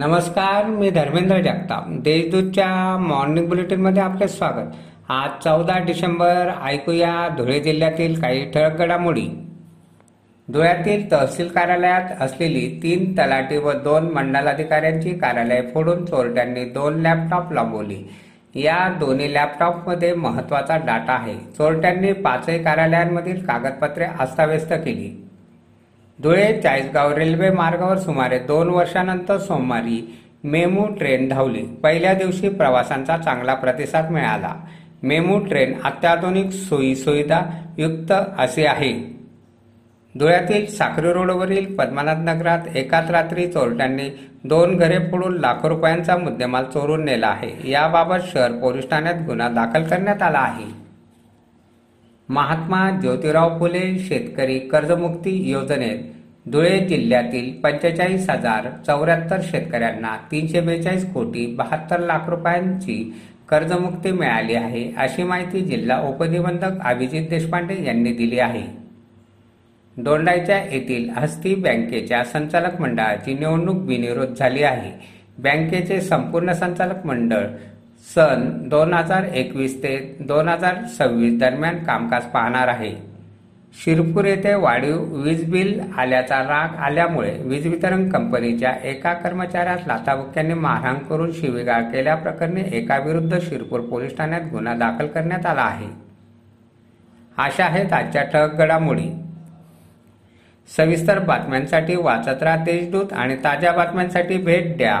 नमस्कार मी धर्मेंद्र जगताप. देशदूतच्या मॉर्निंग बुलेटिनमध्ये आपले स्वागत. आज चौदा डिसेंबर ऐकूया धुळे जिल्ह्यातील काही ठळक घडामोडी. धुळ्यातील तहसील कार्यालयात असलेली तीन तलाठी व दोन मंडलाधिकाऱ्यांची कार्यालय फोडून चोरट्यांनी दोन लॅपटॉप लांबवली. या दोन्ही लॅपटॉपमध्ये महत्त्वाचा डाटा आहे. चोरट्यांनी पाचही कार्यालयांमधील कागदपत्रे अस्ताव्यस्त केली. धुळे चाळीसगाव रेल्वे मार्गावर सुमारे दोन वर्षानंतर सोमवारी मेमू ट्रेन धावली. पहिल्या दिवशी प्रवाशांचा चांगला प्रतिसाद मिळाला. मेमू ट्रेन अत्याधुनिक सोयी सुविधा युक्त असे आहे. धुळ्यातील साखरी रोडवरील पद्मनाथ नगरात एकाच रात्री चोरट्यांनी दोन घरे फोडून लाखो रुपयांचा मुद्देमाल चोरून नेला आहे. याबाबत शहर पोलीस ठाण्यात गुन्हा दाखल करण्यात आला आहे. महात्मा ज्योतिराव फुले शेतकरी कर्जमुक्ती योजनेत धुळे जिल्ह्यातील पंचेचाळीस हजार चौऱ्याहत्तर शेतकऱ्यांना तीनशे बेचाळीस कोटी बहात्तर लाख रुपयांची कर्जमुक्ती मिळाली आहे अशी माहिती जिल्हा उपनिबंधक अभिजित देशपांडे यांनी दिली आहे. दोंडाईच्या येथील हस्ती बँकेच्या संचालक मंडळाची निवडणूक बिनविरोध झाली आहे. बँकेचे संपूर्ण संचालक मंडळ सन दोन हजार एकवीस ते दोन हजार सव्वीस दरम्यान कामकाज पाहणार आहे. शिरपूर येथे वाढीव वीज बिल आल्याचा राग आल्यामुळे वीज वितरण कंपनीच्या एका कर्मचाऱ्यास लाथाबुक्क्यांनी मारहाण करून शिवीगाळ केल्याप्रकरणी एकाविरुद्ध शिरपूर पोलीस ठाण्यात गुन्हा दाखल करण्यात आला आहे. अशा आहेत आजच्या ठळक घडामोडी. सविस्तर बातम्यांसाठी वाचत राहा देशदूत आणि ताज्या बातम्यांसाठी भेट द्या.